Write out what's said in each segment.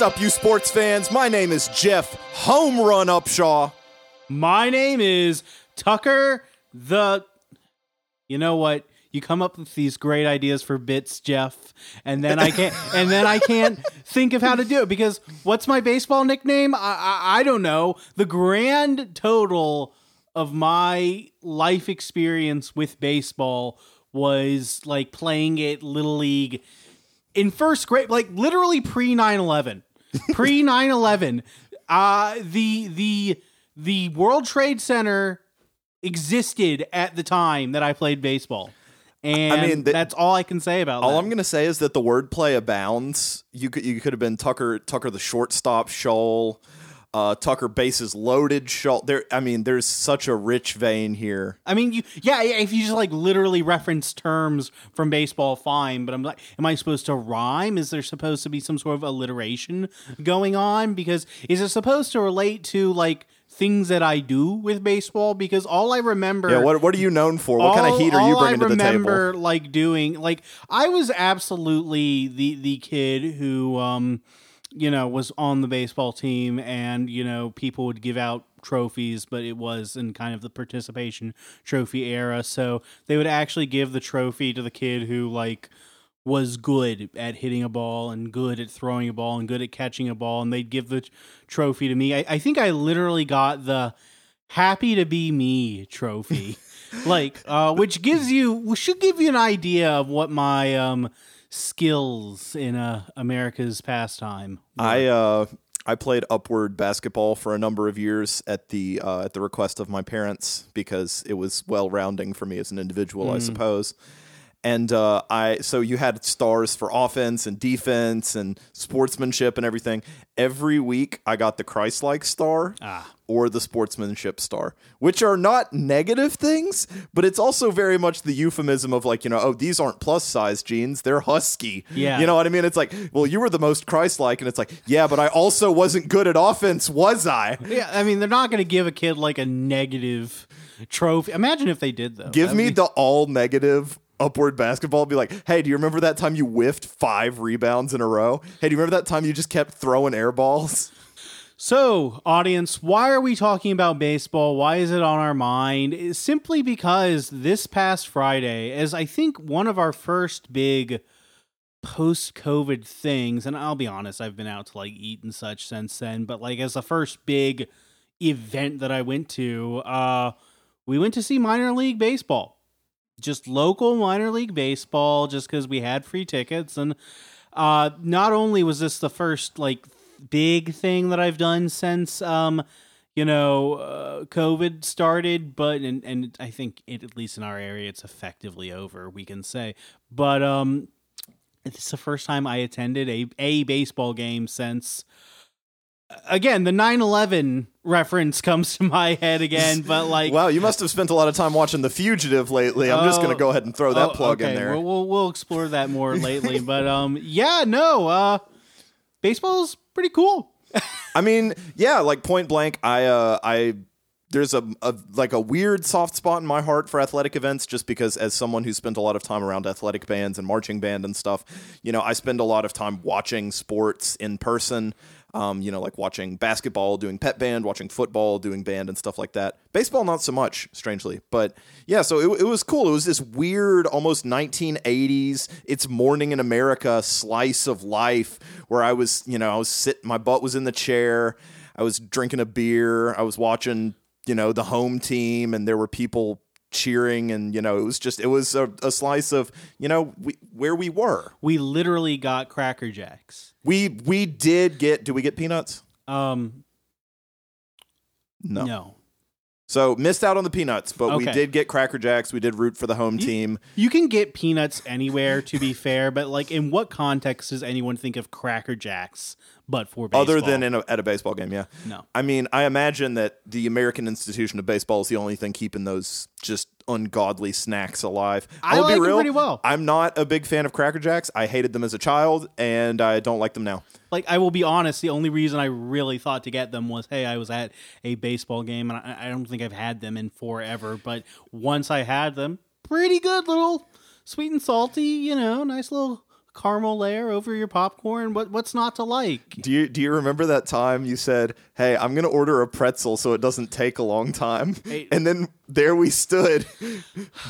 What's up, you sports fans? My name is Jeff Home Run Upshaw. My name is Tucker the. You know what? You come up with these great ideas for bits, Jeff, and then I can't, and then I can't think of how to do it because what's my baseball nickname? I, I, I don't know. The grand total of my life experience with baseball was like playing it little league in first grade, like literally pre 9-11. Pre 9-11. Uh, the the the World Trade Center existed at the time that I played baseball. And I mean, the- that's all I can say about that. All that. I'm gonna say is that the wordplay abounds. You could you could have been Tucker Tucker the shortstop shoal, uh, Tucker bases loaded shoal. There, I mean, there's such a rich vein here. I mean, you, yeah, if you just like literally reference terms from baseball, fine. But I'm like, am I supposed to rhyme? Is there supposed to be some sort of alliteration going on? Because is it supposed to relate to like things that I do with baseball? Because all I remember, Yeah, what what are you known for? What kind of heat are you bringing I to the table? remember? Like doing, like I was absolutely the the kid who, um, you know, was on the baseball team, and you know, people would give out trophies, but it was in kind of the participation trophy era. So they would actually give the trophy to the kid who like was good at hitting a ball and good at throwing a ball and good at catching a ball, and they'd give the trophy to me. I, I think I literally got the happy to be me trophy like uh which gives you which should give you an idea of what my um skills in uh america's pastime. I uh I played upward basketball for a number of years at the uh, at the request of my parents because it was well rounding for me as an individual, I suppose. And uh, I so you had stars for offense and defense and sportsmanship and everything. Every week I got the Christ-like star or the sportsmanship star, which are not negative things, but it's also very much the euphemism of like you know oh these aren't plus size jeans, they're husky. Yeah. you know what I mean? It's like, well, you were the most Christ-like, and it's like, yeah, but I also wasn't good at offense, was I? yeah i mean they're not going to give a kid like a negative trophy imagine if they did though Give That'd me be- the all negative upward basketball. Be like, hey, do you remember that time you whiffed five rebounds in a row? Hey, do you remember that time you just kept throwing air balls? So, audience, why are we talking about baseball? Why is it on our mind? It's simply because this past Friday, as I think one of our first big post COVID things, and I'll be honest, I've been out to like eat and such since then, but like as the first big event that I went to, uh, we went to see minor league baseball. Just local minor league baseball, just because we had free tickets. And uh, not only was this the first like big thing that I've done since um, you know uh, COVID started, but and and I think it, at least in our area, it's effectively over. We can say, but um, it's the first time I attended a a baseball game since. Again, the 9/11 reference comes to my head again, but like Wow, you must have spent a lot of time watching The Fugitive lately. I'm just Oh, going to go ahead and throw that Oh, plug okay. in there. We'll, we'll we'll explore that more lately, but um, yeah, no, uh, baseball's pretty cool. I mean, yeah, like point blank, I uh I there's a, a like a weird soft spot in my heart for athletic events just because as someone who spent a lot of time around athletic bands and marching band and stuff, you know, I spend a lot of time watching sports in person. Um, you know, like watching basketball, doing pep band, watching football, doing band and stuff like that. Baseball, not so much, strangely. But yeah, so it, it was cool. It was this weird, almost 1980s, it's morning in America slice of life where I was, you know, I was sitting, my butt was in the chair. I was drinking a beer. I was watching, you know, the home team, and there were people cheering, and you know, it was just, it was a, a slice of, you know, we, where we were. We literally got Cracker Jacks. We we did get. Do we get peanuts? Um, No. no. So missed out on the peanuts, but we Okay. did get Cracker Jacks. We did root for the home team. You can get peanuts anywhere, to be fair, but like, in what context does anyone think of Cracker Jacks but for baseball? Other than in a, at a baseball game, yeah. No. I mean, I imagine that the American Institution of Baseball is the only thing keeping those just ungodly snacks alive. I will like be real. pretty well. I'm not a big fan of Cracker Jacks. I hated them as a child, and I don't like them now. like I will be honest, the only reason I really thought to get them was, hey, I was at a baseball game, and I, I don't think I've had them in forever. But once I had them, pretty good little sweet and salty, you know, nice little caramel layer over your popcorn. What what's not to like? Do you do you remember that time you said, "Hey, I'm going to order a pretzel so it doesn't take a long time," Hey. and then there we stood,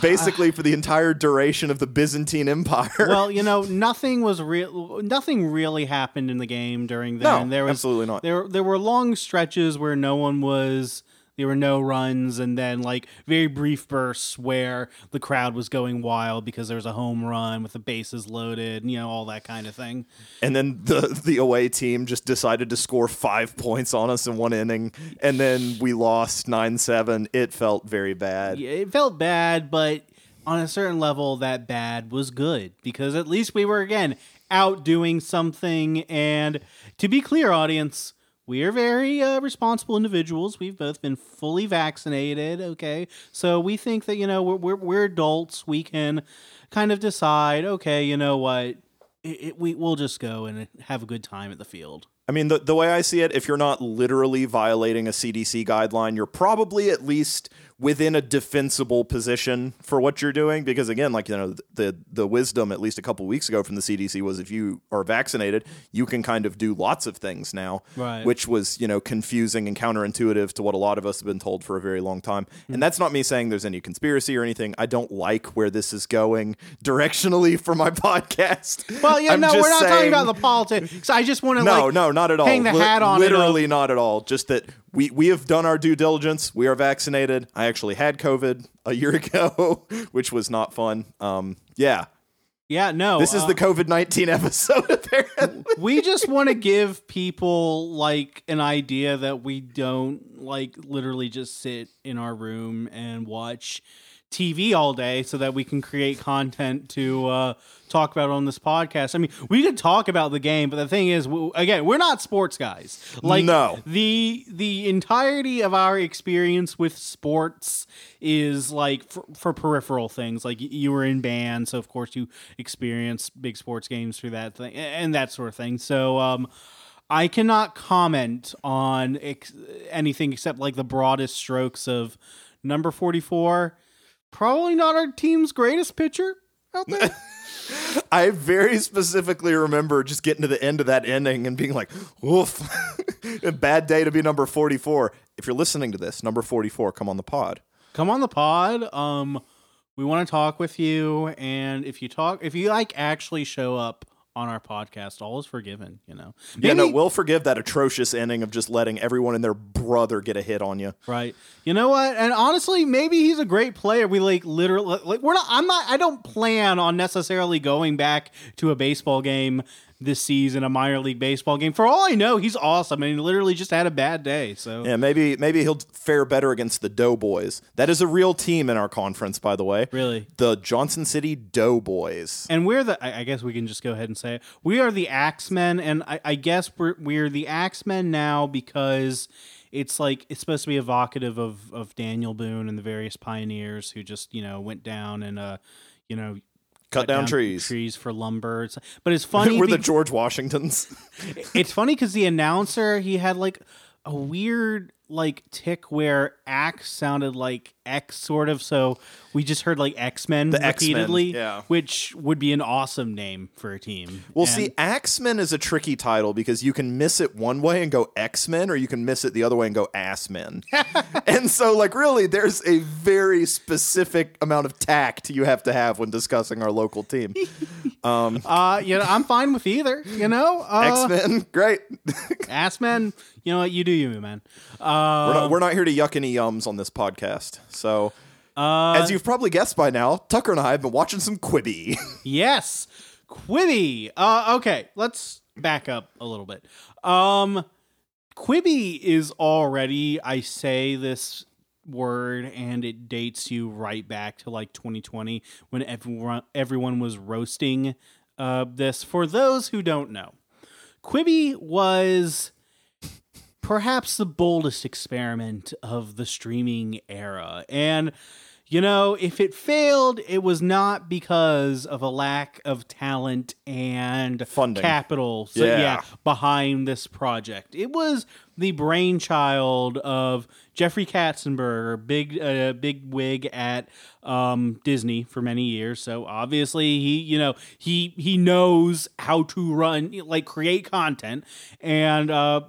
basically for the entire duration of the Byzantine Empire. well, you know, nothing was real. Nothing really happened in the game during then. No, there was absolutely not. There, there were long stretches where no one was. There were no runs, and then like very brief bursts where the crowd was going wild because there was a home run with the bases loaded, and, you know, all that kind of thing. and then the the away team just decided to score five points on us in one inning, and then we lost nine seven. It felt very bad. Yeah, It felt bad, but on a certain level, that bad was good because at least we were again out doing something. And to be clear, audience, we are very uh, responsible individuals. We've both been fully vaccinated. Okay, so we think that you know we're we're, we're adults. We can kind of decide. Okay, you know what. It, it, we we'll just go and have a good time at the field. I mean, the, the way I see it, if you're not literally violating a CDC guideline, you're probably at least within a defensible position for what you're doing. Because again, like you know, the the wisdom at least a couple weeks ago from the CDC was if you are vaccinated, you can kind of do lots of things now, Right. which was you know confusing and counterintuitive to what a lot of us have been told for a very long time. Hmm. And that's not me saying there's any conspiracy or anything. I don't like where this is going directionally for my podcast. Well, yeah, I'm no, we're not talking about the politics. I just want to no, like, no, not at all. hang the Li- hat on it Literally, not at all. Just that we we have done our due diligence. We are vaccinated. I actually had COVID a year ago, which was not fun. Um, yeah, Yeah, no. this is uh, the COVID nineteen episode. Apparently, we just want to give people like an idea that we don't like literally just sit in our room and watch TV all day so that we can create content to uh, talk about on this podcast. I mean, we could talk about the game, but the thing is, w- again, we're not sports guys. Like No. the the entirety of our experience with sports is like for, for peripheral things. Like you were in band, so of course you experience big sports games through that thing and that sort of thing. So um, I cannot comment on ex- anything except like the broadest strokes of number forty four. Probably not our team's greatest pitcher out there. I very specifically remember just getting to the end of that inning and being like, "Oof, a bad day to be number forty four. If you're listening to this, number forty four, come on the pod. come on the pod. Um, we want to talk with you, and if you talk, if you like, actually show up on our podcast, all is forgiven. You know, Yeah, no, we'll forgive that atrocious ending of just letting everyone and their brother get a hit on you. right. You know what? And honestly, maybe he's a great player. We like literally like we're not. I'm not. I don't plan on necessarily going back to a baseball game this season, a minor league baseball game. For all I know, he's awesome, and he literally just had a bad day. So Yeah, maybe maybe he'll fare better against the Doughboys. That is a real team in our conference, by the way. really. The Johnson City Doughboys. And we're the. I guess we can just go ahead and say it. We are the Axemen, and I, I guess we're we're the Axemen now because it's like it's supposed to be evocative of of Daniel Boone and the various pioneers who just you know went down and uh you know Cut down trees. trees for lumber. But it's funny. We're the George Washingtons. it's funny because the announcer he had like a weird like tick where axe sounded like X sort of, so we just heard like X Men repeatedly, yeah. which would be an awesome name for a team. Well, And- see, Axemen is a tricky title because you can miss it one way and go X Men, or you can miss it the other way and go Ass Men. and so, like, really, there's a very specific amount of tact you have to have when discussing our local team. Um, uh, you know, I'm fine with either. You know, uh, X Men, great. ass men. You know what? You do you, man. We're, not, we're not here to yuck any yums on this podcast. So, uh, as you've probably guessed by now, Tucker and I have been watching some Quibi. yes, Quibi. Uh, okay, let's back up a little bit. Um, Quibi is already. I say this word and it dates you right back to like 2020 when everyone everyone was roasting uh, this. For those who don't know, Quibi was perhaps the boldest experiment of the streaming era. And you know, if it failed, it was not because of a lack of talent and Funding. capital. So, Yeah. yeah, behind this project. It was the brainchild of Jeffrey Katzenberg, big uh, big wig at um, Disney for many years. So obviously he, you know, he he knows how to run like create content and uh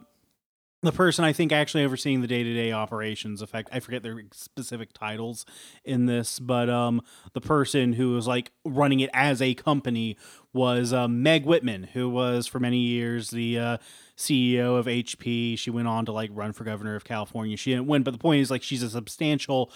the person I think actually overseeing the day to day operations. In fact, I forget their specific titles in this, but um, the person who was like running it as a company was uh, Meg Whitman, who was for many years the uh, CEO of HP. She went on to like run for governor of California. She didn't win, but the point is like she's a substantial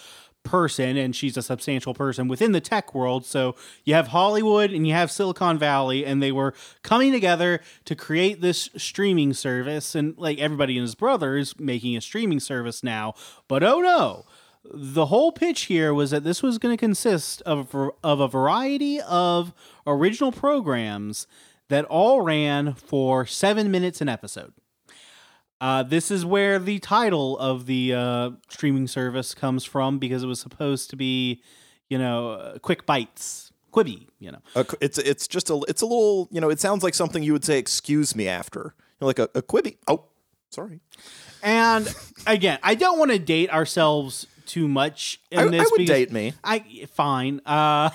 person and she's a substantial person within the tech world. So you have Hollywood and you have Silicon Valley and they were coming together to create this streaming service and like everybody and his brother is making a streaming service now. But oh no. The whole pitch here was that this was going to consist of of a variety of original programs that all ran for 7 minutes an episode. Uh, this is where the title of the uh, streaming service comes from because it was supposed to be, you know, uh, quick bites, Quibi, you know. Qu- it's it's just a it's a little you know it sounds like something you would say excuse me after You're like a, a quibby oh sorry And again, I don't want to date ourselves too much in I, this. I would because date me I fine. Uh,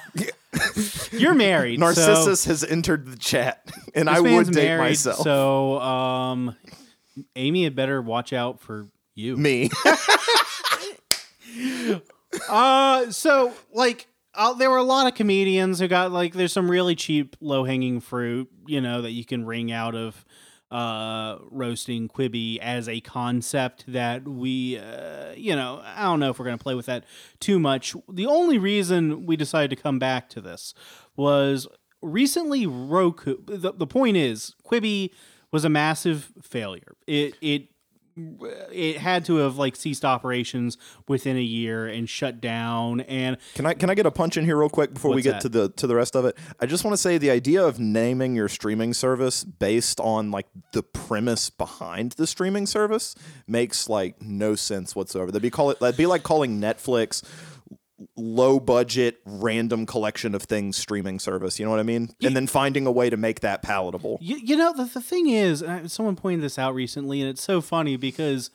you're married. so Narcissus has entered the chat and I would date married, myself So, um, Amy had better watch out for you. me Uh, so like uh, there were a lot of comedians who got like there's some really cheap low hanging fruit, you know, that you can wring out of uh roasting Quibi as a concept that we uh, you know I don't know if we're gonna play with that too much. The only reason we decided to come back to this was recently Roku. The, the point is Quibi was a massive failure. It it it had to have like ceased operations within a year and shut down and Can I can I get a punch in here real quick before we get that? to the to the rest of it? I just want to say the idea of naming your streaming service based on like the premise behind the streaming service makes like no sense whatsoever. That'd be call it that'd be like calling Netflix low budget random collection of things streaming service. You know what I mean? And then finding a way to make that palatable. you, you know the, the thing is uh, someone pointed this out recently and it's so funny because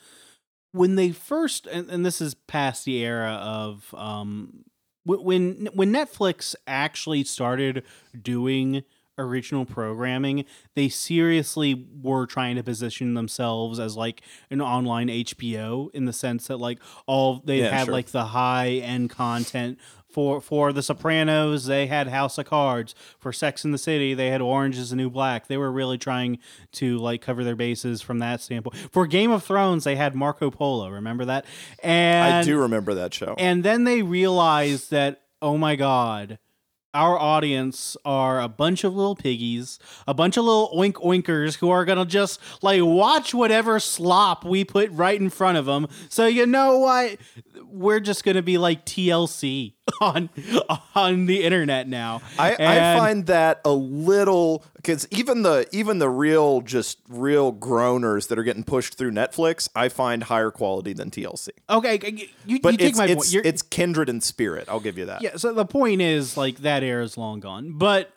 when they first and, and this is past the era of um when when netflix actually started doing original programming they seriously were trying to position themselves as like an online hbo in the sense that like all they Yeah, had sure. like the high end content for for the Sopranos, they had House of Cards. For Sex in the City, they had Orange is the New Black. They were really trying to like cover their bases from that standpoint. For Game of Thrones, they had Marco Polo. Remember that? And I do remember that show. and then they realized that, oh my God, our audience are a bunch of little piggies, a bunch of little oink oinkers who are going to just like watch whatever slop we put right in front of them. So, you know what? We're just going to be like TLC on on the internet now. I, I find that a little because even the even the real just real groaners that are getting pushed through Netflix, I find higher quality than TLC. Okay, you, you But take it's my it's, point. You're- it's kindred in spirit. I'll give you that. yeah, so the point is like that era is long gone. But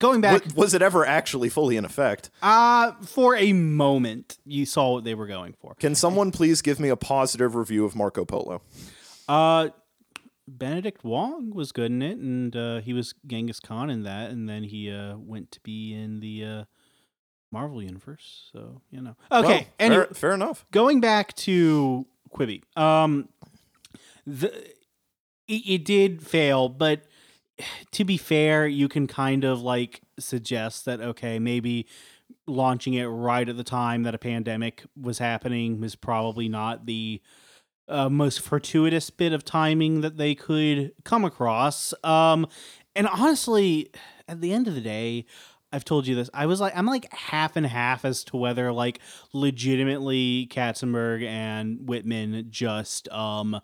going back Wa- was it ever actually fully in effect? Uh for a moment, you saw what they were going for. Can someone please give me a positive review of Marco Polo? Uh Benedict Wong was good in it, and uh, he was Genghis Khan in that, and then he uh, went to be in the uh, Marvel universe. So you know, okay. Well, anyway, fair, fair enough. going back to Quibi, um, the it, it did fail, but to be fair, you can kind of like suggest that okay, maybe launching it right at the time that a pandemic was happening was probably not the uh, most fortuitous bit of timing that they could come across. Um, and honestly, at the end of the day, I've told you this. I was like, I'm like half and half as to whether like legitimately Katzenberg and Whitman just um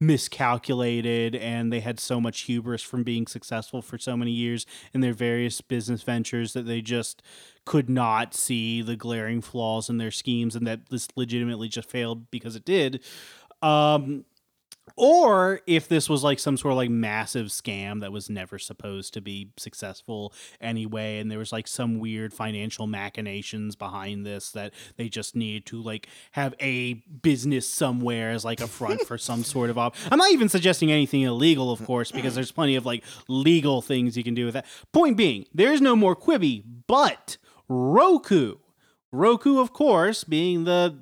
miscalculated and they had so much hubris from being successful for so many years in their various business ventures that they just could not see the glaring flaws in their schemes and that this legitimately just failed because it did um or if this was like some sort of like massive scam that was never supposed to be successful anyway and there was like some weird financial machinations behind this that they just needed to like have a business somewhere as like a front for some sort of op i'm not even suggesting anything illegal of course because there's plenty of like legal things you can do with that. Point being there's no more quibi but roku Roku, of course, being the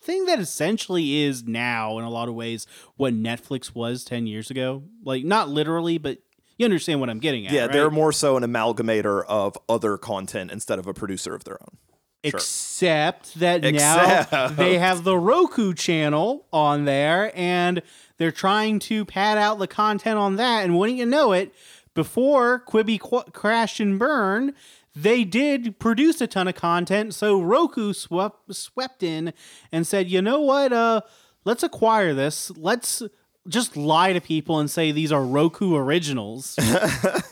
thing that essentially is now, in a lot of ways, what Netflix was 10 years ago. Like, not literally, but you understand what I'm getting at. Yeah, right? they're more so an amalgamator of other content instead of a producer of their own. Sure. Except that now they have the Roku channel on there and they're trying to pad out the content on that. And wouldn't you know it, before Quibi qu- crashed and burned, they did produce a ton of content. So Roku swept, swept in and said, you know what? Uh, let's acquire this. Let's just lie to people and say these are Roku originals. uh,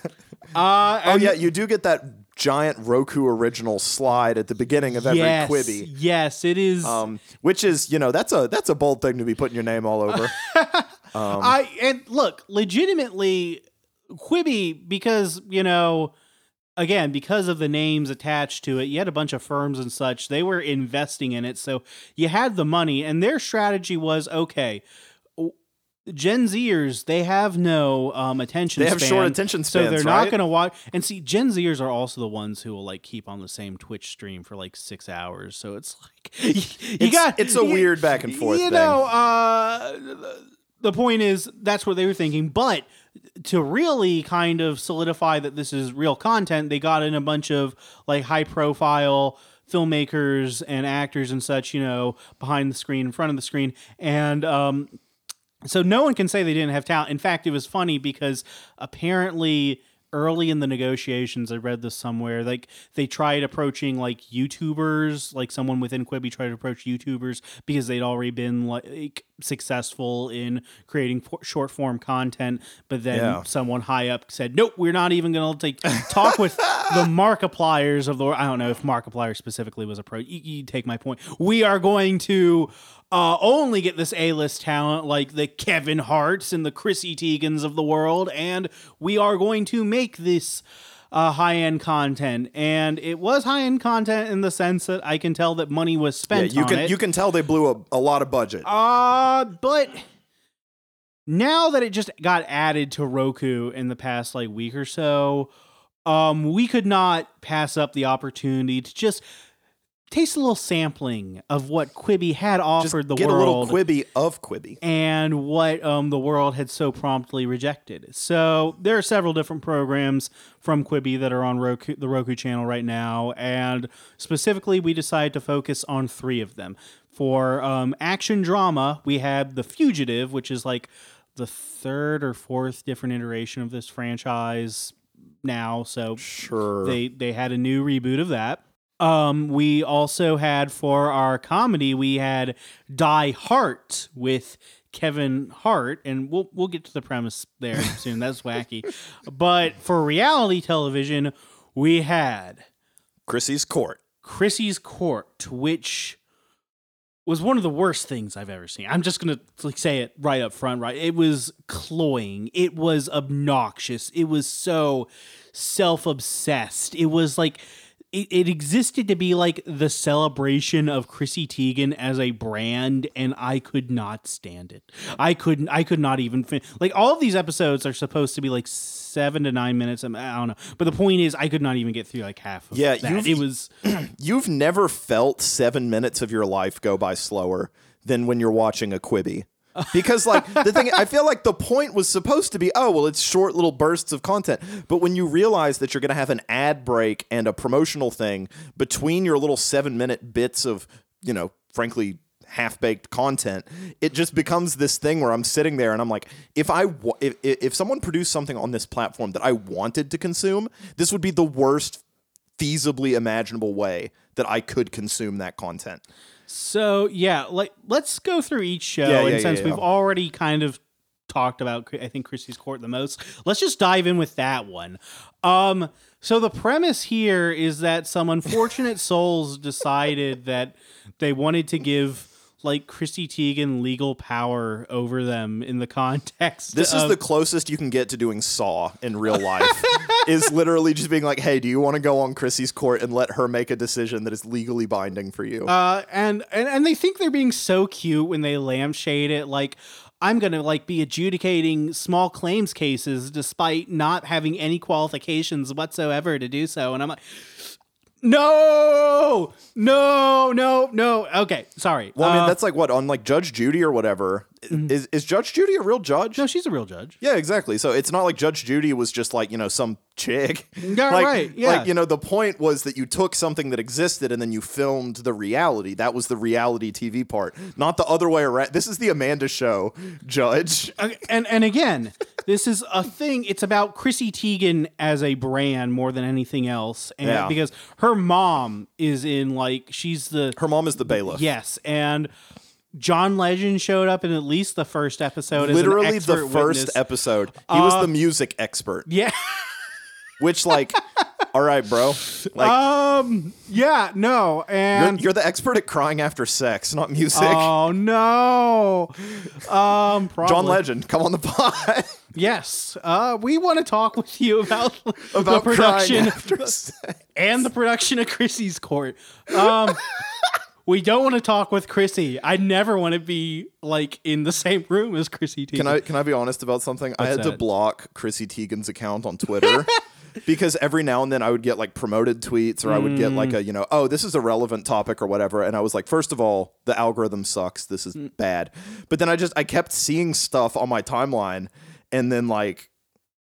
Oh yeah, you do get that giant Roku original slide at the beginning of every yes, Quibi. yes, it is. Um, which is, you know, that's a that's a bold thing to be putting your name all over. I and look, legitimately Quibi because, you know, again, because of the names attached to it, you had a bunch of firms and such. They were investing in it, so you had the money and their strategy was okay, Gen Zers, they have no um, attention. They have span, short attention so they're spans, not right? going to watch. And see, Gen Zers are also the ones who will like keep on the same Twitch stream for like six hours. So it's like you It's- got it's a weird back and forth You thing. know, uh, the point is that's what they were thinking, but to really kind of solidify that this is real content, they got in a bunch of like high profile filmmakers and actors and such, you know, behind the screen, in front of the screen, and um, so no one can say they didn't have talent. In fact, it was funny because apparently early in the negotiations, I read this somewhere, like they tried approaching like YouTubers, like someone within Quibi tried to approach YouTubers because they'd already been like successful in creating short form content, but then Yeah. someone high up said, "Nope, we're not even going to talk with the Markipliers of the." I don't know if Markiplier specifically was approached. You, you take my point. We are going to uh, only get this A-list talent like the Kevin Harts and the Chrissy Teigens of the world, and we are going to make this uh, high-end content. And it was high-end content in the sense that I can tell that money was spent. Yeah, you can it. you can tell they blew a, a lot of budget. Uh, but now that it just got added to Roku in the past like week or so, um, we could not pass up the opportunity to just taste a little sampling of what Quibi had Just offered the get world a little Quibi of Quibi. and what um, the world had so promptly rejected. So there are several different programs from Quibi that are on Roku, the Roku channel right now, and specifically, we decided to focus on three of them. For um, action drama, we have The Fugitive, which is like the third or fourth different iteration of this franchise now. So Sure. they they had a new reboot of that. Um, we also had for our comedy, we had Die Hart with Kevin Hart, and we'll we'll get to the premise there soon. That's wacky. But for reality television, we had Chrissy's Court. Chrissy's Court, which was one of the worst things I've ever seen. I'm just gonna like say it right up front. Right, it was cloying. It was obnoxious. It was so self obsessed. It was like. It, it existed to be like the celebration of Chrissy Teigen as a brand, and I could not stand it. I couldn't. I could not even fin- like all of these episodes are supposed to be like seven to nine minutes. I don't know, but the point is, I could not even get through like half of it. Yeah, that. It was You've never felt seven minutes of your life go by slower than when you're watching a Quibi. Because like the thing I feel like the point was supposed to be, oh well, it's short little bursts of content. But when you realize that you're gonna have an ad break and a promotional thing between your little seven minute bits of, you know, frankly, half baked content, it just becomes this thing where I'm sitting there and I'm like, if I if if someone produced something on this platform that I wanted to consume, this would be the worst feasibly imaginable way that I could consume that content. So yeah, like let's go through each show, Yeah, yeah, and since yeah. we've already kind of talked about, I think Chrissy's Court the most, let's just dive in with that one. Um, so the premise here is that some unfortunate souls decided that they wanted to give like Chrissy Teigen legal power over them in the context. This is the closest you can get to doing Saw in real life. is literally just being like, "Hey, do you want to go on Chrissy's court and let her make a decision that is legally binding for you?" Uh, and, and and they think they're being so cute when they lampshade it like I'm gonna like be adjudicating small claims cases despite not having any qualifications whatsoever to do so, and I'm like, no, no, no, no. Okay, sorry. well, I mean, Uh, that's like what on like Judge Judy or whatever. Mm-hmm. Is is Judge Judy a real judge? no, she's a real judge. Yeah, exactly. So it's not like Judge Judy was just like, you know, some chick. Yeah, like, right, yeah. Like, you know, the point was that you took something that existed and then you filmed the reality. That was the reality TV part, not the other way around. This is the Amanda show, Judge. Okay, and and again, this is a thing. It's about Chrissy Teigen as a brand more than anything else, and Yeah. because her mom is in like she's the Her mom is the bailiff. yes, and John Legend showed up in at least the first episode. Literally the first witness. episode. He was Uh, the music expert, Yeah. which, like, all right, bro. Like, um. Yeah. No. you're, And you're the expert at crying after sex, not music. oh no. Um. Probably. John Legend, come on the pod Yes. Uh. We want to talk with you about about the production after sex. and the production of Chrissy's Court. Um. We don't want to talk with Chrissy. I never want to be like in the same room as Chrissy Teigen. Can I can I be honest about something? I had to block Chrissy Teigen's account on Twitter. Because every now and then I would get like promoted tweets or I would get like Mm. a, you know, oh, this is a relevant topic or whatever. And I was like, first of all, the algorithm sucks. This is Mm. bad. But then I just, I kept seeing stuff on my timeline and then like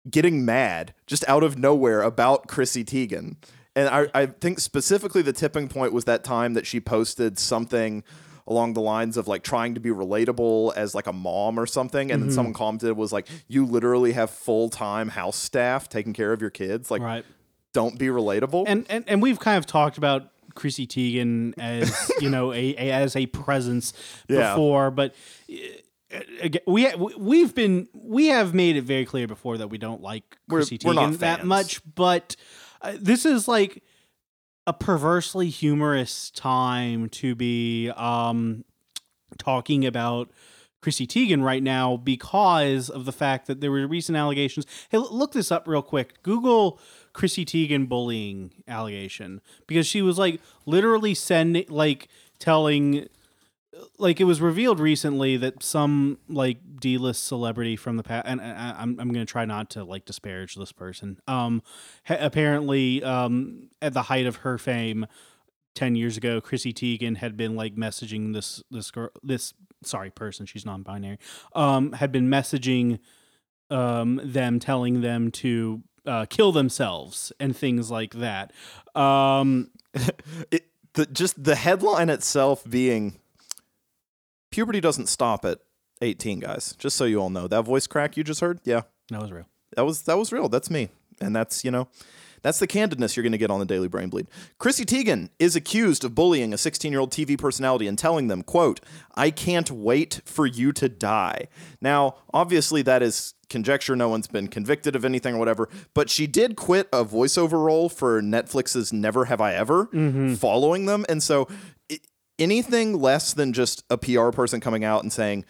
getting mad just out of nowhere about Chrissy Teigen. And I, I think specifically the tipping point was that time that she posted something along the lines of like trying to be relatable as like a mom or something. And then someone commented was like, you literally have full time house staff taking care of your kids. Like, right. don't be relatable. and and and we've kind of talked about Chrissy Teigen as you know a, a as a presence Yeah. before, but uh, again, we we've been we have made it very clear before that we don't like We're- Chrissy we're Teigen that much, but uh, this is like a perversely humorous time to be um talking about Chrissy Teigen right now because of the fact that there were recent allegations. Hey, look this up real quick. Google Chrissy Teigen bullying allegation because she was like literally sending, like telling, like it was revealed recently that some like D-list celebrity from the past, and I, I'm I'm gonna try not to like disparage this person. Um, ha- apparently, um, at the height of her fame. 10 years ago Chrissy Teigen had been like messaging this this girl this sorry person she's non-binary um had been messaging um them telling them to uh, kill themselves and things like that um it, the, just the headline itself being puberty doesn't stop at 18 guys just so you all know that voice crack you just heard yeah that was real that was that was real that's me and that's you know that's the candidness you're going to get on the Daily Brain Bleed. Chrissy Teigen is accused of bullying a 16-year-old TV personality and telling them, "quote I can't wait for you to die." Now, obviously, that is conjecture. No one's been convicted of anything or whatever. But she did quit a voiceover role for Netflix's Never Have I Ever, mm-hmm. following them, and so anything less than just a PR person coming out and saying.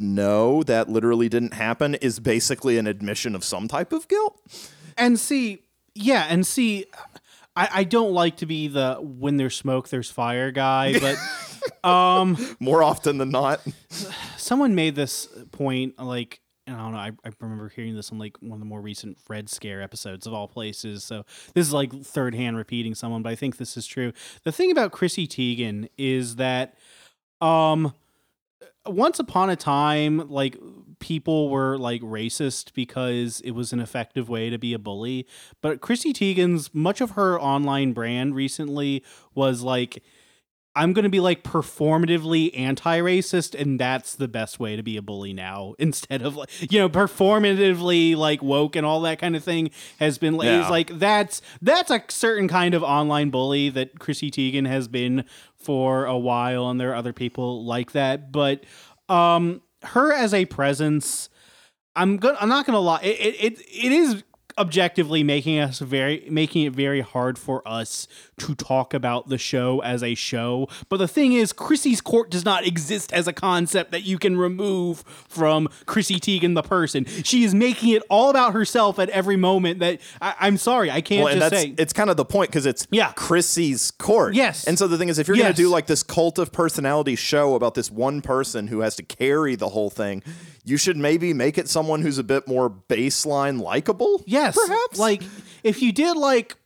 No, that literally didn't happen is basically an admission of some type of guilt. and see yeah and see I, I don't like to be the when there's smoke there's fire guy but um more often than not. someone made this point like I don't know. I, I remember hearing this on like one of the more recent Red Scare episodes of all places. So this is like third hand repeating someone, but I think this is true. The thing about Chrissy Teigen is that um once upon a time like people were like racist because it was an effective way to be a bully but chrissy teigen's much of her online brand recently was like i'm going to be like performatively anti-racist and that's the best way to be a bully now instead of like you know performatively like woke and all that kind of thing has been like Yeah. like that's that's a certain kind of online bully that chrissy teigen has been for a while and there are other people like that but um her as a presence i'm gonna i'm not gonna lie it, it, it, it is objectively making us very making it very hard for us to talk about the show as a show. But the thing is, Chrissy's court does not exist as a concept that you can remove from Chrissy Teigen the person. She is making it all about herself at every moment. That I, am sorry, I can't well, just that's say. it's kind of the point because it's Yeah. Chrissy's court. Yes. And so the thing is, if you're going to do like this cult of personality show about this one person who has to carry the whole thing, you should maybe make it someone who's a bit more baseline likable. Yes, perhaps. like if you did like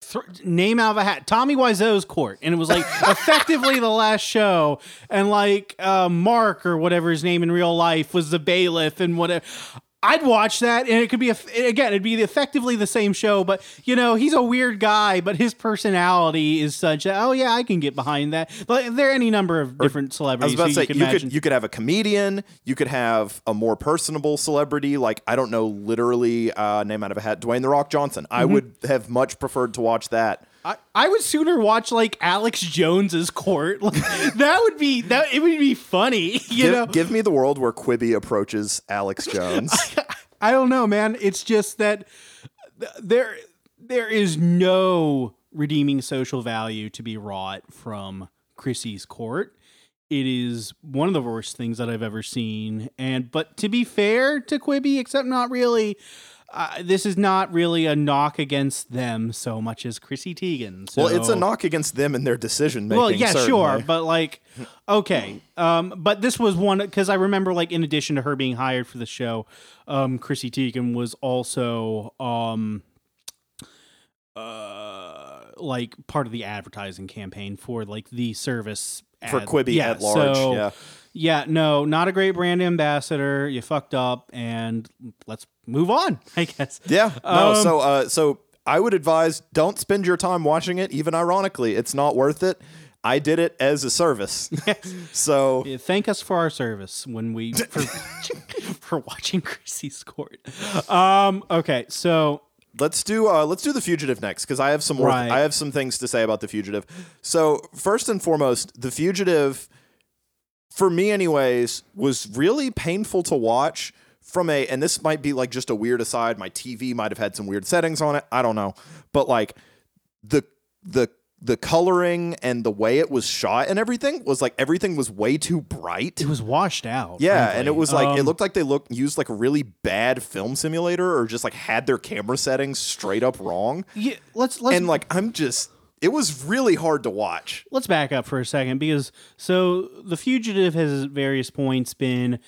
th- name out of a hat, Tommy Wiseau's court, and it was like effectively the last show, and like uh, Mark or whatever his name in real life was the bailiff, and whatever. I'd watch that, and it could be a, again, it'd be effectively the same show, but you know, he's a weird guy, but his personality is such that oh yeah, I can get behind that. Like there are any number of different celebrities. I was about to say you could you could you could have a comedian, you could have a more personable celebrity, like I don't know, literally uh, name out of a hat, Dwayne the Rock Johnson. I Mm-hmm. would have much preferred to watch that. I, I would sooner watch like Alex Jones's court. Like, that would be that it would be funny, you Give, know. give me the world where Quibi approaches Alex Jones. I don't know, man. It's just that there there is no redeeming social value to be wrought from Chrissy's court. It is one of the worst things that I've ever seen. And but to be fair to Quibi, except not really, uh, this is not really a knock against them so much as Chrissy Teigen. So. well, it's a knock against them and their decision making. Well, yeah, sure, but like, okay, um, but this was one because I remember, like, in addition to her being hired for the show, um, Chrissy Teigen was also, um, uh, like part of the advertising campaign for like the service for ad- Quibi yeah, at large. so- yeah. Yeah, no, not a great brand ambassador. You fucked up, and let's move on. I guess. Yeah. No, Um, so uh so I would advise don't spend your time watching it, even ironically. It's not worth it. I did it as a service. so Yeah, thank us for our service when we for, for watching Chrissy's court. Um, okay, so let's do uh let's do the fugitive next because I have some more Right. I have some things to say about the fugitive. So first and foremost, the fugitive for me anyways was really painful to watch from a and this might be like just a weird aside my tv might have had some weird settings on it i don't know but like the the the coloring and the way it was shot and everything was like everything was way too bright it was washed out. yeah frankly. and it was like it Um, looked like they looked used like a really bad film simulator or just like had their camera settings straight up wrong Yeah, let's let's and like i'm just it was really hard to watch let's back up for a second because so the fugitive has at various points been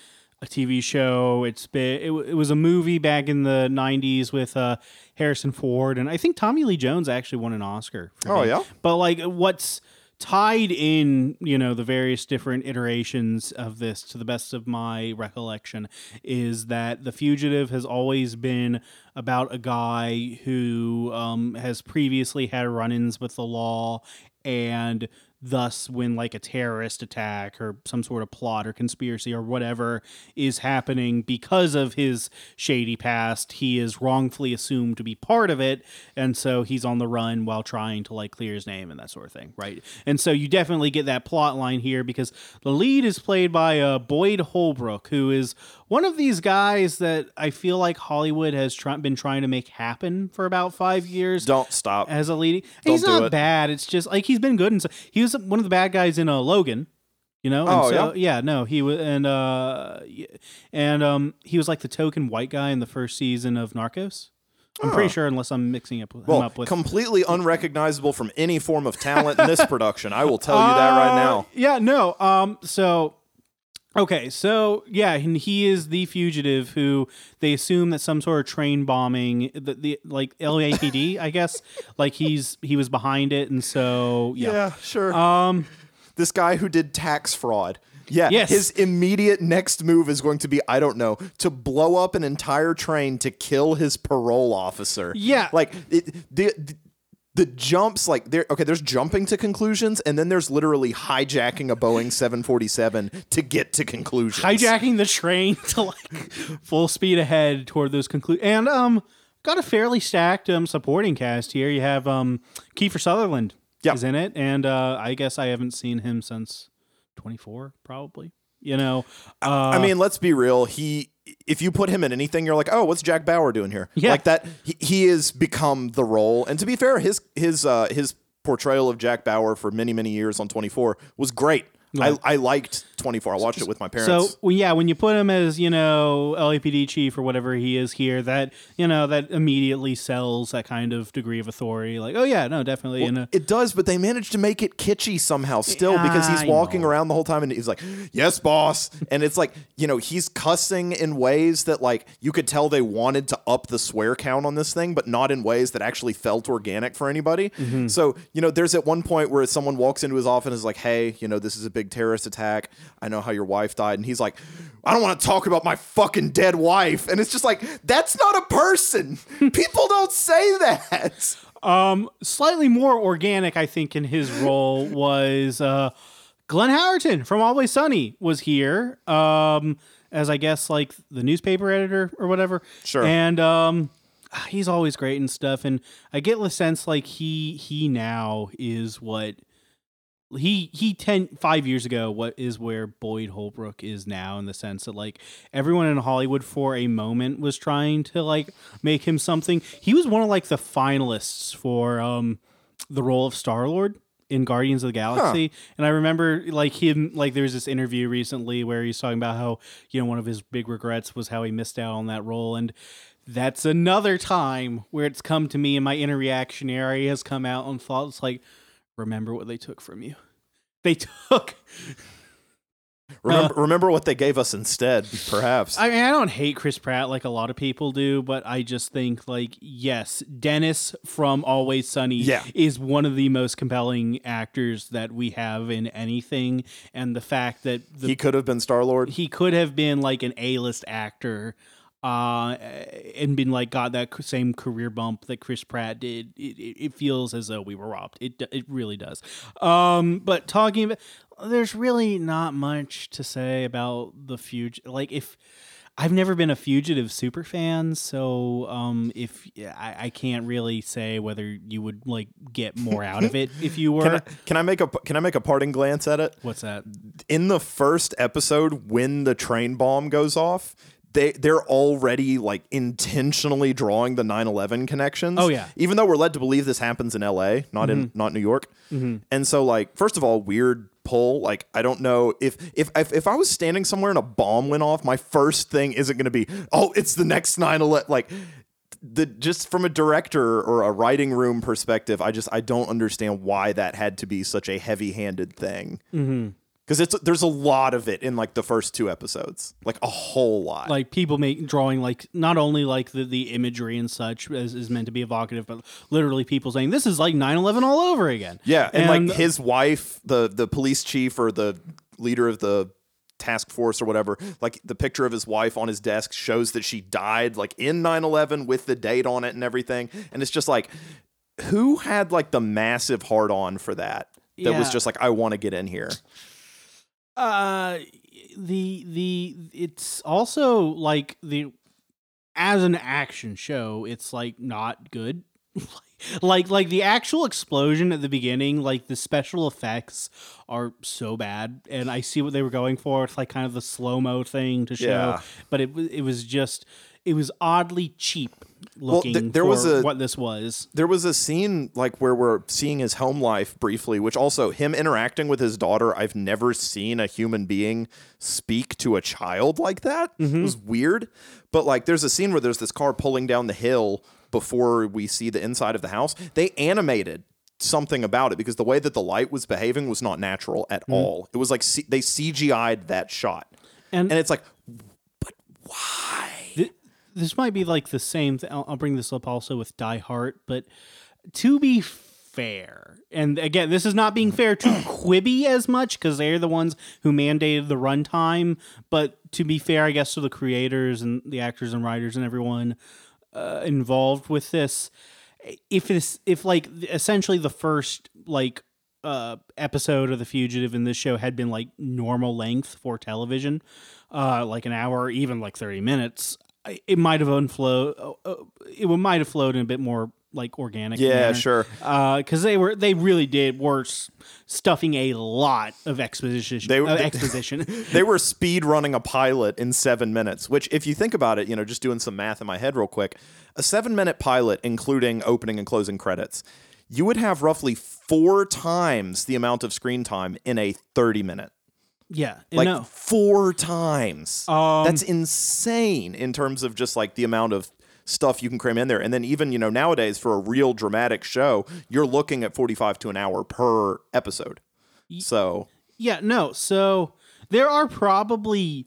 a TV show. It's been it, it was a movie back in the '90s with uh, Harrison Ford, and I think Tommy Lee Jones actually won an Oscar. For Oh, yeah? but like what's tied in you know the various different iterations of this to the best of my recollection is that the fugitive has always been about a guy who um, has previously had run-ins with the law and thus when like a terrorist attack or some sort of plot or conspiracy or whatever is happening because of his shady past he is wrongfully assumed to be part of it and so he's on the run while trying to like clear his name and that sort of thing right? And so you definitely get that plot line here because the lead is played by uh, boyd holbrook who is one of these guys that i feel like hollywood has try- been trying to make happen for about five years don't stop as a leading. Don't he's do not it. bad. It's just like he's been good, and so he was one of the bad guys in uh, Logan. You know, and Oh, so, yeah, no, he was, and uh, and um, he was like the token white guy in the first season of Narcos. I'm pretty sure, unless I'm mixing up, well, up with completely unrecognizable from any form of talent in this production. I will tell you that right Uh, now. Yeah, no. Um. So, okay. So yeah, and he is the fugitive who they assume that some sort of train bombing, the, the like LAPD, I guess, like he's he was behind it, and so yeah. Yeah, sure. Um. this guy who did tax fraud. Yeah, Yes. his immediate next move is going to be I don't know to blow up an entire train to kill his parole officer. Yeah. like it, the, the the jumps like there. Okay, there's jumping to conclusions, and then there's literally hijacking a Boeing 747 to get to conclusions. hijacking the train to like full speed ahead toward those conclusions and um got a fairly stacked um supporting cast here. You have um Kiefer Sutherland Yeah. is in it, and uh I guess I haven't seen him since twenty four, probably. You know, uh, I mean, let's be real. He if you put him in anything, you're like, oh, what's Jack Bauer doing here? Yeah. Like that. He, he has become the role. And to be fair, his his uh, his portrayal of Jack Bauer for many many years on 24 was great. I, I liked 24. I watched it with my parents. So well, yeah, when you put him as you know LAPD chief or whatever he is here, that you know that immediately sells that kind of degree of authority. Like, oh yeah, no, definitely. uh, It does, but they managed to make it kitschy somehow still because he's I walking know. around the whole time and he's like, "Yes, boss." And it's like, you know, he's cussing in ways that like you could tell they wanted to up the swear count on this thing, but not in ways that actually felt organic for anybody. Mm-hmm. So, you know, there's at one point where someone walks into his office and is like, "Hey, you know, this is a big terrorist attack. I know how your wife died." And he's like, "I don't want to talk about my fucking dead wife." And it's just like, "That's not a person. People don't say that." Um, slightly more organic, I think, in his role was uh, Glenn Howerton from Always Sunny was here um, as I guess like the newspaper editor or whatever. Sure. And um, he's always great and stuff. And I get the sense like he he now is what he he 10 5 years ago what is where Boyd Holbrook is now in the sense that like everyone in Hollywood for a moment was trying to like make him something. He was one of like the finalists for um the role of Star-Lord in Guardians of the Galaxy. And I remember like him like there was this interview recently where he's talking about how, you know, one of his big regrets was how he missed out on that role and that's another time where it's come to me and my inner reactionary has come out and thought it's like remember what they took from you. They took Remember, uh, remember what they gave us instead, perhaps. I mean, I don't hate Chris Pratt like a lot of people do, but I just think like yes, Dennis from Always Sunny Yeah. is one of the most compelling actors that we have in anything, and the fact that the, he could have been Star Lord. he could have been like an A-list actor uh and been like got that same career bump that Chris Pratt did it, it, it feels as though we were robbed it it really does um but talking about there's really not much to say about the future like if I've never been a fugitive super fan, so um, if I, I can't really say whether you would like get more out of it if you were. Can I, can I make a can I make a parting glance at it? What's that? In the first episode, when the train bomb goes off, they they're already like intentionally drawing the 9-11 connections. Oh, yeah. Even though we're led to believe this happens in L.A., not in mm-hmm. not New York. Mm-hmm. And so like first of all, weird pull. Like I don't know if if if, if I was standing somewhere and a bomb went off, my first thing isn't going to be oh it's the next 9-11 like the just from a director or a writing room perspective, I just I don't understand why that had to be such a heavy-handed thing. Mm-hmm. Because it's there's a lot of it in like the first two episodes, like a whole lot. like people make drawing like not only like the, the imagery and such as is meant to be evocative but literally people saying this is like 9-11 all over again yeah, and, like his wife, the the police chief or the leader of the task force or whatever, like the picture of his wife on his desk shows that she died like in 9/11 with the date on it and everything, and it's just like who had like the massive hard on for that? That was just like I want to get in here. Uh the the it's also like the as an action show it's like not good. Like like the actual explosion at the beginning like the special effects are so bad and i see what they were going for. It's like kind of the slow-mo thing to show Yeah. but it it was just it was oddly cheap Well, th- there was a- what this was there was a scene like where we're seeing his home life briefly, which also him interacting with his daughter. I've never seen a human being speak to a child like that. It mm-hmm. was weird. But like there's a scene where there's this car pulling down the hill before we see the inside of the house. They animated something about it because the way that the light was behaving was not natural at mm-hmm. all. It was like C- they CGI'd that shot. and, And it's like but why? Th- this might be like the same. Th- I'll, I'll bring this up also with Die Hart, but to be fair, and again, this is not being fair to Quibi as much because they're the ones who mandated the runtime. But to be fair, I guess to the creators and the actors and writers and everyone uh, involved with this, if it's if like essentially the first like uh episode of the fugitive in this show had been like normal length for television uh like an hour or even like 30 minutes it might have unflowed uh, uh, it might have flowed in a bit more like organic. Yeah, manner. sure. Because they were they really did were stuffing a lot of exposition. They- uh, exposition. they were speed running a pilot in seven minutes, which, if you think about it, you know, just doing some math in my head real quick, a seven minute pilot, including opening and closing credits, you would have roughly four times the amount of screen time in a 30 minute. Yeah, Like no. four times. Um, That's insane in terms of just like the amount of stuff you can cram in there. And then even, you know, nowadays for a real dramatic show, you're looking at 45 to an hour per episode. So, Yeah, no. So there are probably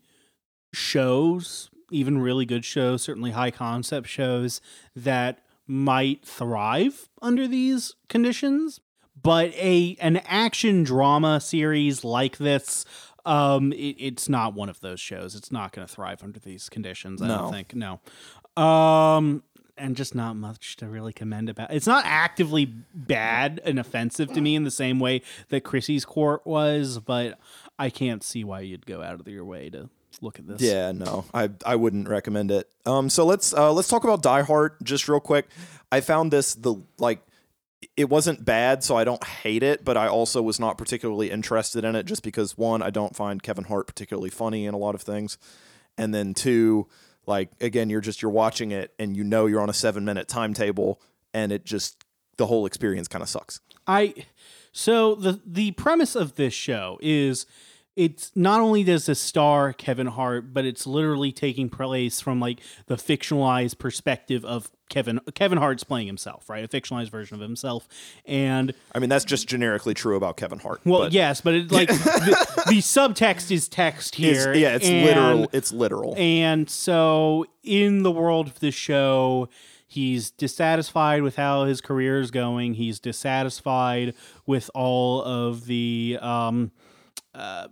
shows, even really good shows, certainly high concept shows that might thrive under these conditions. But a an action drama series like this, um, it, it's not one of those shows. It's not going to thrive under these conditions. I No. don't think. No. Um, and just not much to really commend about. It's not actively bad and offensive to me in the same way that Chrissy's court was, but I can't see why you'd go out of your way to look at this. Yeah, no, I I wouldn't recommend it. Um, so let's uh, let's talk about Die Hart just real quick. I found this the like it wasn't bad, so I don't hate it, but I also was not particularly interested in it just because one, I don't find Kevin Hart particularly funny in a lot of things, and then two, like again, you're just you're watching it and you know you're on a seven minute timetable, and it just the whole experience kind of sucks. I so the the premise of this show is it's not only does this star Kevin Hart, but it's literally taking place from like the fictionalized perspective of Kevin Kevin Hart's playing himself, right? A fictionalized version of himself. And I mean, that's just generically true about Kevin Hart. well, but yes, but it like the, the subtext is text it's- here. yeah, it's and- literal. It's literal. And so, in the world of the show, he's dissatisfied with how his career is going. He's dissatisfied with all of the um, uh,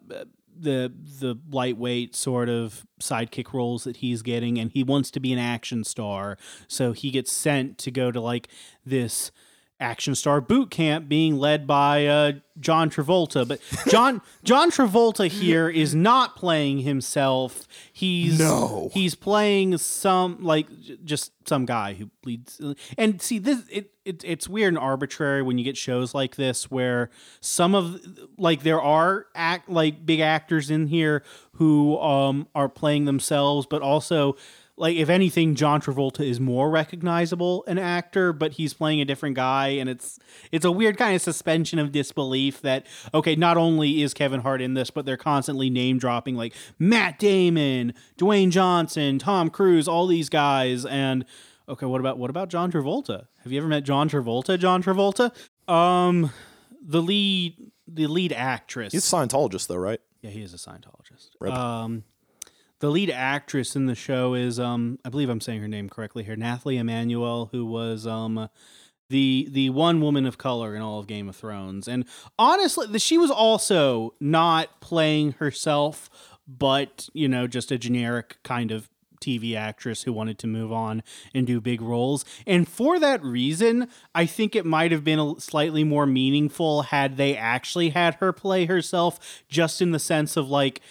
the the lightweight sort of sidekick roles that he's getting, and he wants to be an action star. So he gets sent to go to like this action star boot camp being led by uh, John Travolta. But John John Travolta here is not playing himself. He's No. he's playing some like just some guy who leads. And see this it, it it's weird and arbitrary when you get shows like this where some of like there are act like big actors in here who um are playing themselves, but also like if anything john travolta is more recognizable an actor but he's playing a different guy and it's it's a weird kind of suspension of disbelief that okay not only is kevin hart in this but they're constantly name dropping like matt damon dwayne johnson tom cruise all these guys and okay what about what about john travolta have you ever met john travolta john travolta um the lead the lead actress He's a Scientologist, though, right? yeah, he is a Scientologist. Rip. Um, the lead actress in the show is, um, I believe I'm saying her name correctly here, Nathalie Emmanuel, who was um, the the one woman of color in all of Game of Thrones. And honestly, she was also not playing herself, but you know, just a generic kind of TV actress who wanted to move on and do big roles. And for that reason, I think it might have been slightly more meaningful had they actually had her play herself, just in the sense of like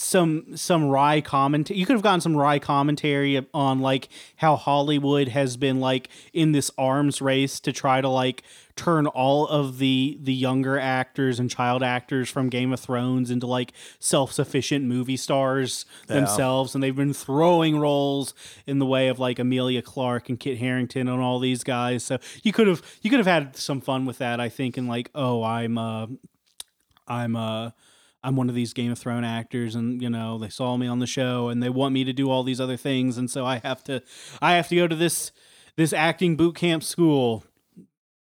some some wry commentary. You could have gotten some wry commentary on like how Hollywood has been like in this arms race to try to like turn all of the the younger actors and child actors from Game of Thrones into like self-sufficient movie stars themselves and they've been throwing roles in the way of like Emilia Clarke and Kit Harington and all these guys. So you could have you could have had some fun with that I think and like oh I'm uh I'm uh I'm one of these Game of Thrones actors and you know they saw me on the show and they want me to do all these other things and so I have to I have to go to this this acting boot camp school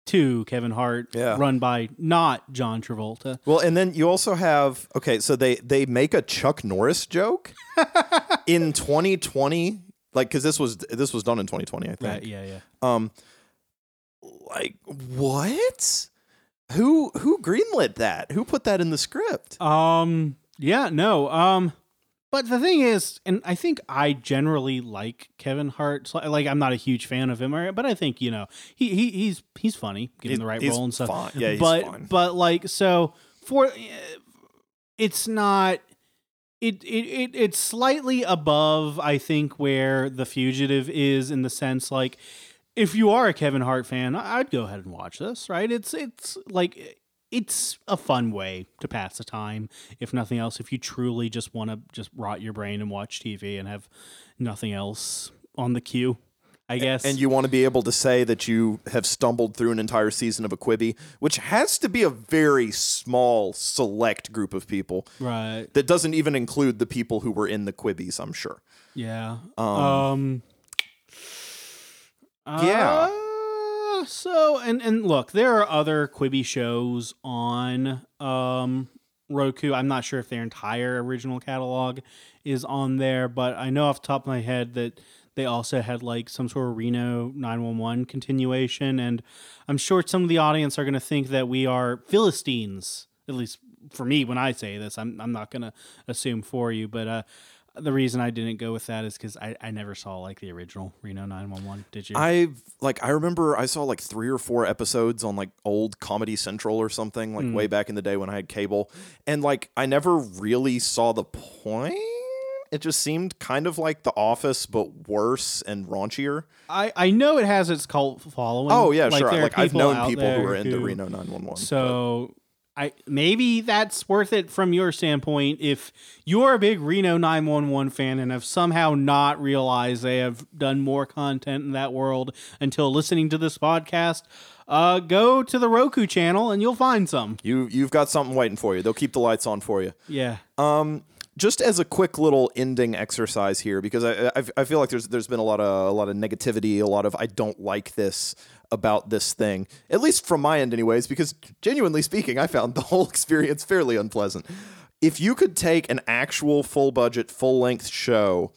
to Kevin Hart Yeah. run by not John Travolta. Well, and then you also have okay, so they they make a Chuck Norris joke in 2020, like because this was this was done in 2020, I think. Right, yeah, yeah. Um, like what? Who who greenlit that? Who put that in the script? Um yeah, no. Um but the thing is, and I think I generally like Kevin Hart. Like, I'm not a huge fan of him, but I think you know he, he he's he's funny, given the right role and stuff. fine. Yeah, he's but fine. but like so for it's not it, it it it's slightly above I think where the fugitive is in the sense like if you are a Kevin Hart fan, I'd go ahead and watch this. Right? It's it's like it's a fun way to pass the time, if nothing else. If you truly just want to just rot your brain and watch TV and have nothing else on the queue, I guess. and you want to be able to say that you have stumbled through an entire season of a Quibi, which has to be a very small, select group of people. right? That doesn't even include the people who were in the Quibbies, I'm sure. Yeah. Um, Um. Yeah. uh, so and and look, there are other Quibi shows on um Roku. I'm not sure if their entire original catalog is on there, but I know off the top of my head that they also had like some sort of Reno 911 continuation, and I'm sure some of the audience are going to think that we are Philistines. At least for me, when I say this, I'm I'm not going to assume for you, but uh, the reason I didn't go with that is because I, I never saw like the original Reno 911. Did you? I've like I remember I saw like three or four episodes on like old Comedy Central or something like way mm. back in the day when I had cable, and like I never really saw the point. It just seemed kind of like The Office, but worse and raunchier. I, I know it has its cult following. Oh yeah, Like, sure. Like I've known people who are into who- Reno 911. So I maybe that's worth it from your standpoint if you're a big Reno 911 fan and have somehow not realized they have done more content in that world until listening to this podcast. Uh, go to the Roku channel and you'll find some. you you've got something waiting for you. They'll keep the lights on for you. Yeah. Um, just as a quick little ending exercise here, because I, I I feel like there's there's been a lot of a lot of negativity, a lot of I don't like this about this thing, at least from my end, anyways. Because genuinely speaking, I found the whole experience fairly unpleasant. If you could take an actual full budget, full length show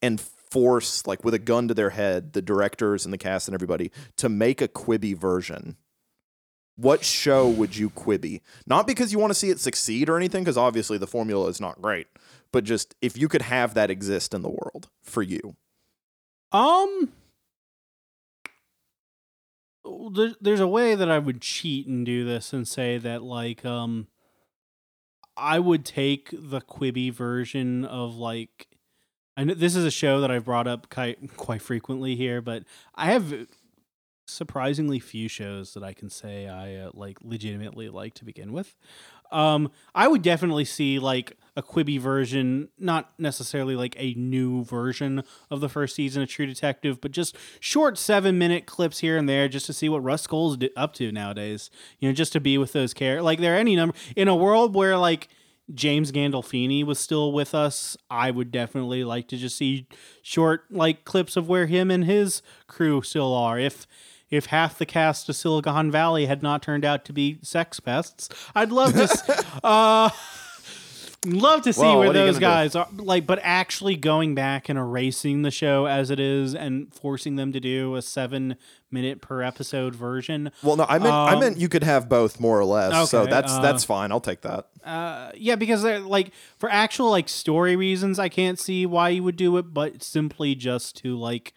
and force, like with a gun to their head, the directors and the cast and everybody to make a Quibi version, what show would you quibby? Not because you want to see it succeed or anything, because obviously the formula is not great, but just if you could have that exist in the world for you. Um, there, there's a way that I would cheat and do this and say that like um, I would take the Quibi version of like, I know this is a show that I've brought up quite quite frequently here, but I have surprisingly few shows that I can say I uh, like legitimately like to begin with. Um, I would definitely see like a Quibi version, not necessarily like a new version of the first season of True Detective, but just short seven minute clips here and there just to see what Rust Cohle's up to nowadays. You know, just to be with those characters. Like, there are any number in a world where like James Gandolfini was still with us, I would definitely like to just see short like clips of where him and his crew still are. If if half the cast of Silicon Valley had not turned out to be sex pests, I'd love to s- uh love to see where those gonna do? guys are like but actually going back and erasing the show as it is and forcing them to do a 7 minute per episode version. Well, no, I meant I Um, meant you could have both more or less. so that's uh, that's fine. I'll take that. Uh, yeah, because like for actual like story reasons, I can't see why you would do it, but simply just to like,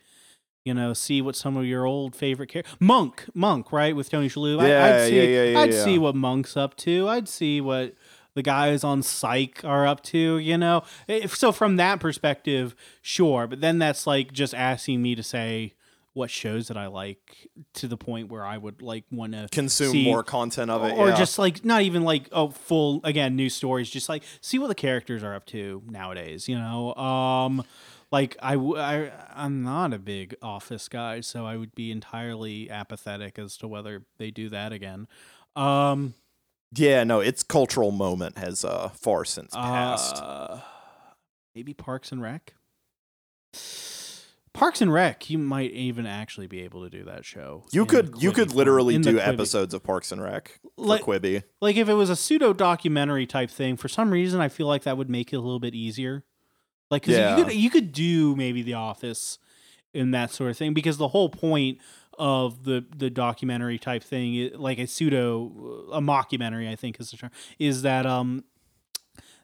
you know, see what some of your old favorite characters, Monk, Monk, right, with Tony Shalhoub. I- Yeah, I'd see, yeah, yeah, yeah, I'd yeah. see what Monk's up to. I'd see what the guys on Psych are up to. You know, if so from that perspective, sure. But then that's like just asking me to say what shows that I like to the point where I would like want to Consume see, more content of it, or yeah. just like not even like oh full again new stories just like see what the characters are up to nowadays you know um like I, w- I i'm not a big office guy so i would be entirely apathetic as to whether they do that again um Yeah, no, its cultural moment has uh far since passed. uh, maybe parks and rec parks and rec you might even actually be able to do that show you could the you could literally do episodes of Parks and Rec for Like- Quibi. like if it was a pseudo documentary type thing for some reason i feel like that would make it a little bit easier like 'cause Yeah. you could you could do maybe the office in that sort of thing because the whole point of the the documentary type thing like a pseudo a mockumentary i think is the term is that um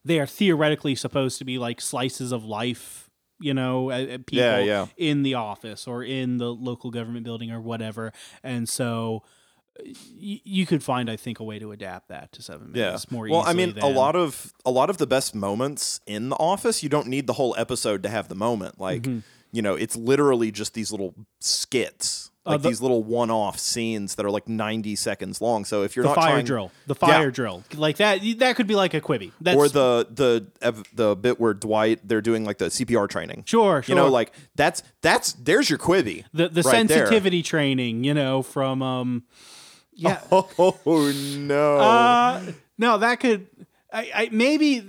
they are theoretically supposed to be like slices of life you know people Yeah, yeah. in the office or in the local government building or whatever and so you could find, I think, a way to adapt that to seven Yeah. minutes more Well, I mean, a lot of a lot of the best moments in The Office, you don't need the whole episode to have the moment. Like, Mhm. you know, it's literally just these little skits like the- these little one-off scenes that are like 90 seconds long. So if you're the not fire trying, drill, the fire Yeah. drill, like that. That could be like a Quibi. That's or the the the bit where Dwight they're doing like the CPR training. sure, sure. You know, like that's that's there's your Quibi. the the right there. sensitivity training. You know, from um, yeah. Oh no! Uh, no, that could. I, I maybe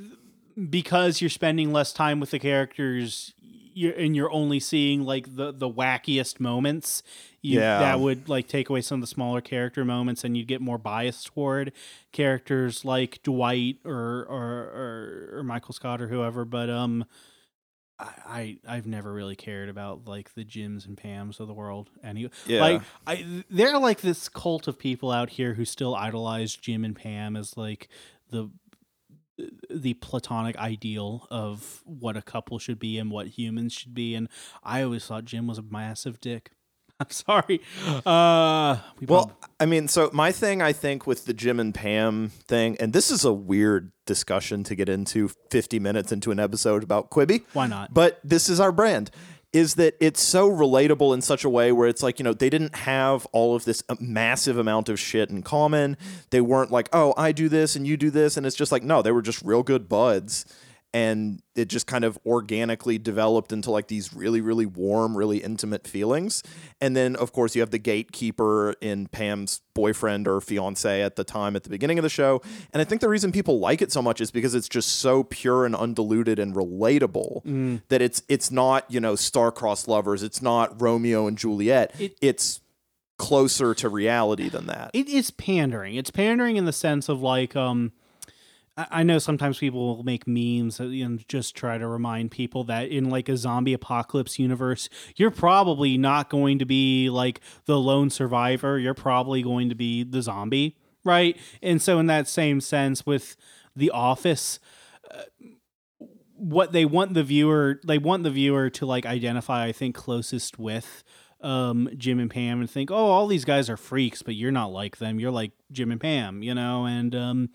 because you're spending less time with the characters, you're, and you're only seeing like the the wackiest moments. You, Yeah. that would like take away some of the smaller character moments, and you'd get more bias toward characters like Dwight or or or, or Michael Scott or whoever. But um. I, I I've never really cared about like the Jims and Pams of the world. Any Yeah. like I they're like this cult of people out here who still idolize Jim and Pam as like the the platonic ideal of what a couple should be and what humans should be and I always thought Jim was a massive dick. I'm sorry. Uh we Well, I mean, so my thing, I think, with the Jim and Pam thing, and this is a weird discussion to get into 50 minutes into an episode about Quibi. Why not? But this is our brand. Is that it's so relatable in such a way where it's like, you know, they didn't have all of this uh, massive amount of shit in common. They weren't like, oh, I do this and you do this. And it's just like, no, they were just real good buds. And it just kind of organically developed into like these really, really warm, really intimate feelings. And then, of course, you have the gatekeeper in Pam's boyfriend or fiance at the time at the beginning of the show. And I think the reason people like it so much is because it's just so pure and undiluted and relatable that it's it's not you know star-crossed lovers. It's not Romeo and Juliet. It- it's closer to reality than that. it is pandering. It's pandering in the sense of like, um, I know sometimes people will make memes and just try to remind people that in like a zombie apocalypse universe, you're probably not going to be like the lone survivor. You're probably going to be the zombie, right? And so, in that same sense, with The Office, uh, what they want the viewer, they want the viewer to like identify, I think, closest with um, Jim and Pam and think, oh, all these guys are freaks, but you're not like them. You're like Jim and Pam, you know? And um,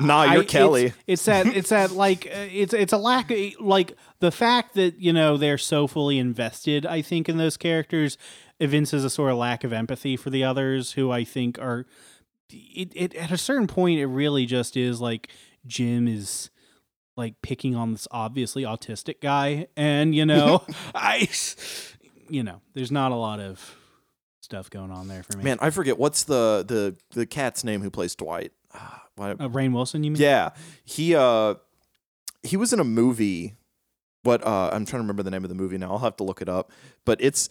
nah, you're it's- Kelly. It's, that it's that like it's it's a lack of like the fact that you know they're so fully invested. I think in those characters evinces a sort of lack of empathy for the others, who I think are. It, it at a certain point, it really just is like Jim is like picking on this obviously autistic guy, and you know, I, you know, there's not a lot of stuff going on there for me. Man, I forget what's the the the cat's name who plays Dwight. Ah, why- uh, Rainn Wilson, you mean? Yeah, he uh he was in a movie, but uh I'm trying to remember the name of the movie now. I'll have to look it up. But it's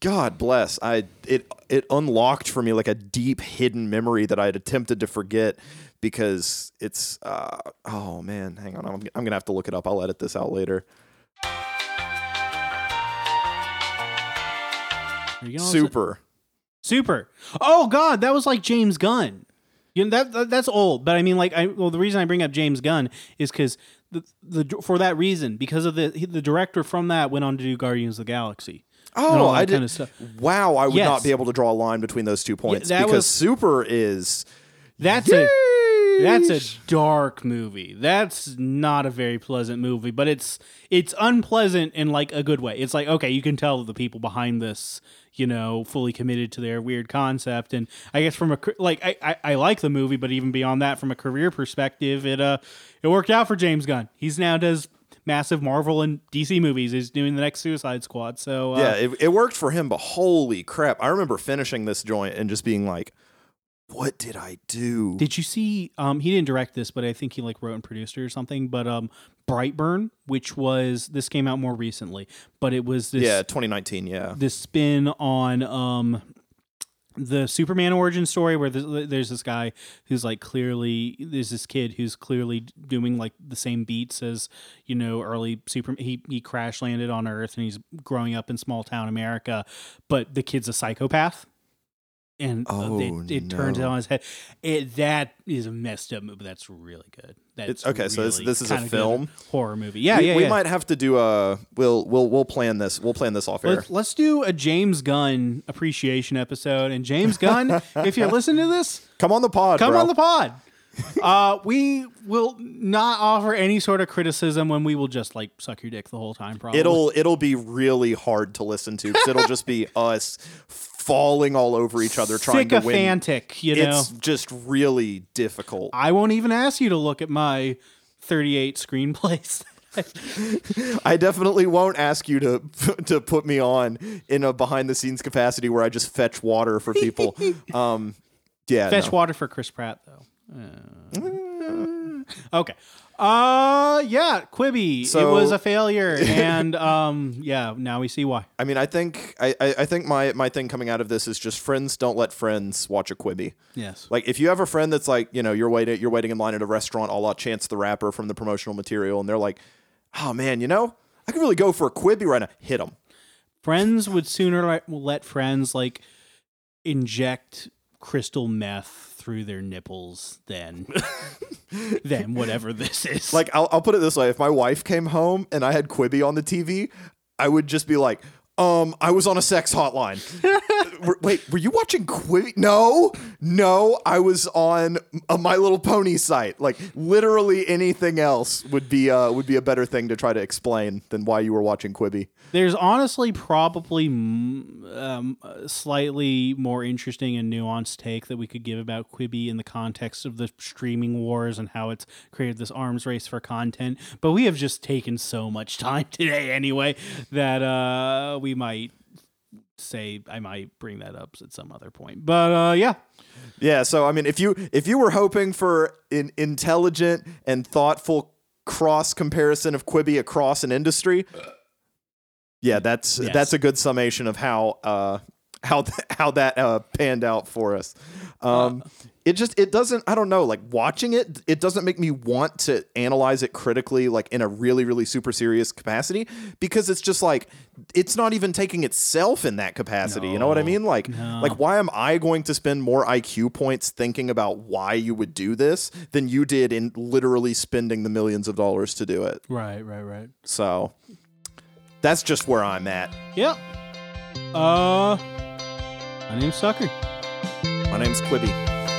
God bless. I it it unlocked for me like a deep hidden memory that I had attempted to forget because it's uh oh man, hang on. I'm I'm going to have to look it up. I'll edit this out later. Are you gonna listen- Super. Super. Oh God, that was like James Gunn. You know that, that that's old, but I mean, like, I well, the reason I bring up James Gunn is because the the for that reason because of the he- the director from that went on to do Guardians of the Galaxy. and Oh, all that I did. kind of stuff. Wow, I would Yes. not be able to draw a line between those two points that because was- Super is That's a that's a dark movie. That's not a very pleasant movie, but it's it's unpleasant in like a good way. It's like okay, you can tell the people behind this, you know, fully committed to their weird concept. And I guess from a like I, I I like the movie, but even beyond that, from a career perspective, it uh it worked out for James Gunn. He's now does massive Marvel and DC movies. He's doing the next Suicide Squad. So uh, Yeah, it, it worked for him, but holy crap. I remember finishing this joint and just being like, what did I do? Did you see? Um, he didn't direct this, but I think he like wrote and produced it or something. But um, Brightburn, which was this came out more recently, but it was this yeah, 2019, yeah. this spin on um the Superman origin story where there's, there's this guy who's like clearly there's this kid who's clearly doing like the same beats as you know early super he he crash landed on Earth and he's growing up in small town America, but the kid's a psychopath. And uh, Oh, it, it turns it on his head. It that is a messed up movie. That's really good. That's It's- okay, so this- this is a film? horror movie. Yeah, we, yeah, we yeah. might have to do a we'll we'll we'll plan this. We'll plan this off air. Let's, let's do a James Gunn appreciation episode. And James Gunn, if you're listening to this, Come on the pod, come bro. on the pod. uh, we will not offer any sort of criticism when we will just like suck your dick the whole time. Probably It'll it'll be really hard to listen to because it'll just be us falling all over each other trying to win. sycophantic. You know, It's just really difficult. I won't even ask you to look at my 38 screenplays. I definitely won't ask you to to put me on in a behind the scenes capacity where I just fetch water for people. um, yeah, Fetch no. water for Chris Pratt though. Uh, okay. Uh yeah, Quibi. it was a failure and um yeah, now we see why. I mean, I think I, I I think my my thing coming out of this is just friends don't let friends watch a Quibi. Yes. Like if you have a friend that's like, you know, you're waiting you're waiting in line at a restaurant, a la Chance the Rapper from the promotional material, and they're like, oh man, you know, I could really go for a Quibi right now. Hit them. friends would sooner let friends like inject crystal meth through their nipples than than whatever this is. Like I'll I'll put it this way: if my wife came home and I had Quibi on the TV, I would just be like. Um, I was on a sex hotline. Were- Wait, were you watching Quibi? No, no, I was on a My Little Pony site. Like literally anything else would be uh would be a better thing to try to explain than why you were watching Quibi. There's honestly probably um, slightly more interesting and nuanced take that we could give about Quibi in the context of the streaming wars and how it's created this arms race for content. But we have just taken so much time today anyway that uh, we might say I might bring that up at some other point. But uh, yeah, Yeah, so I mean, if you if you were hoping for an intelligent and thoughtful cross comparison of Quibi across an industry, yeah, that's Yes. that's a good summation of how uh, how th- how that uh, panned out for us. Um, it just it doesn't I don't know like watching it it doesn't make me want to analyze it critically like in a really really super serious capacity because it's just like it's not even taking itself in that capacity you know what I mean like no. like why am I going to spend more IQ points thinking about why you would do this than you did in literally spending the millions of dollars to do it right, right, right. so that's just where I'm at Yep. Uh, my name's Sucker. my name's Quibi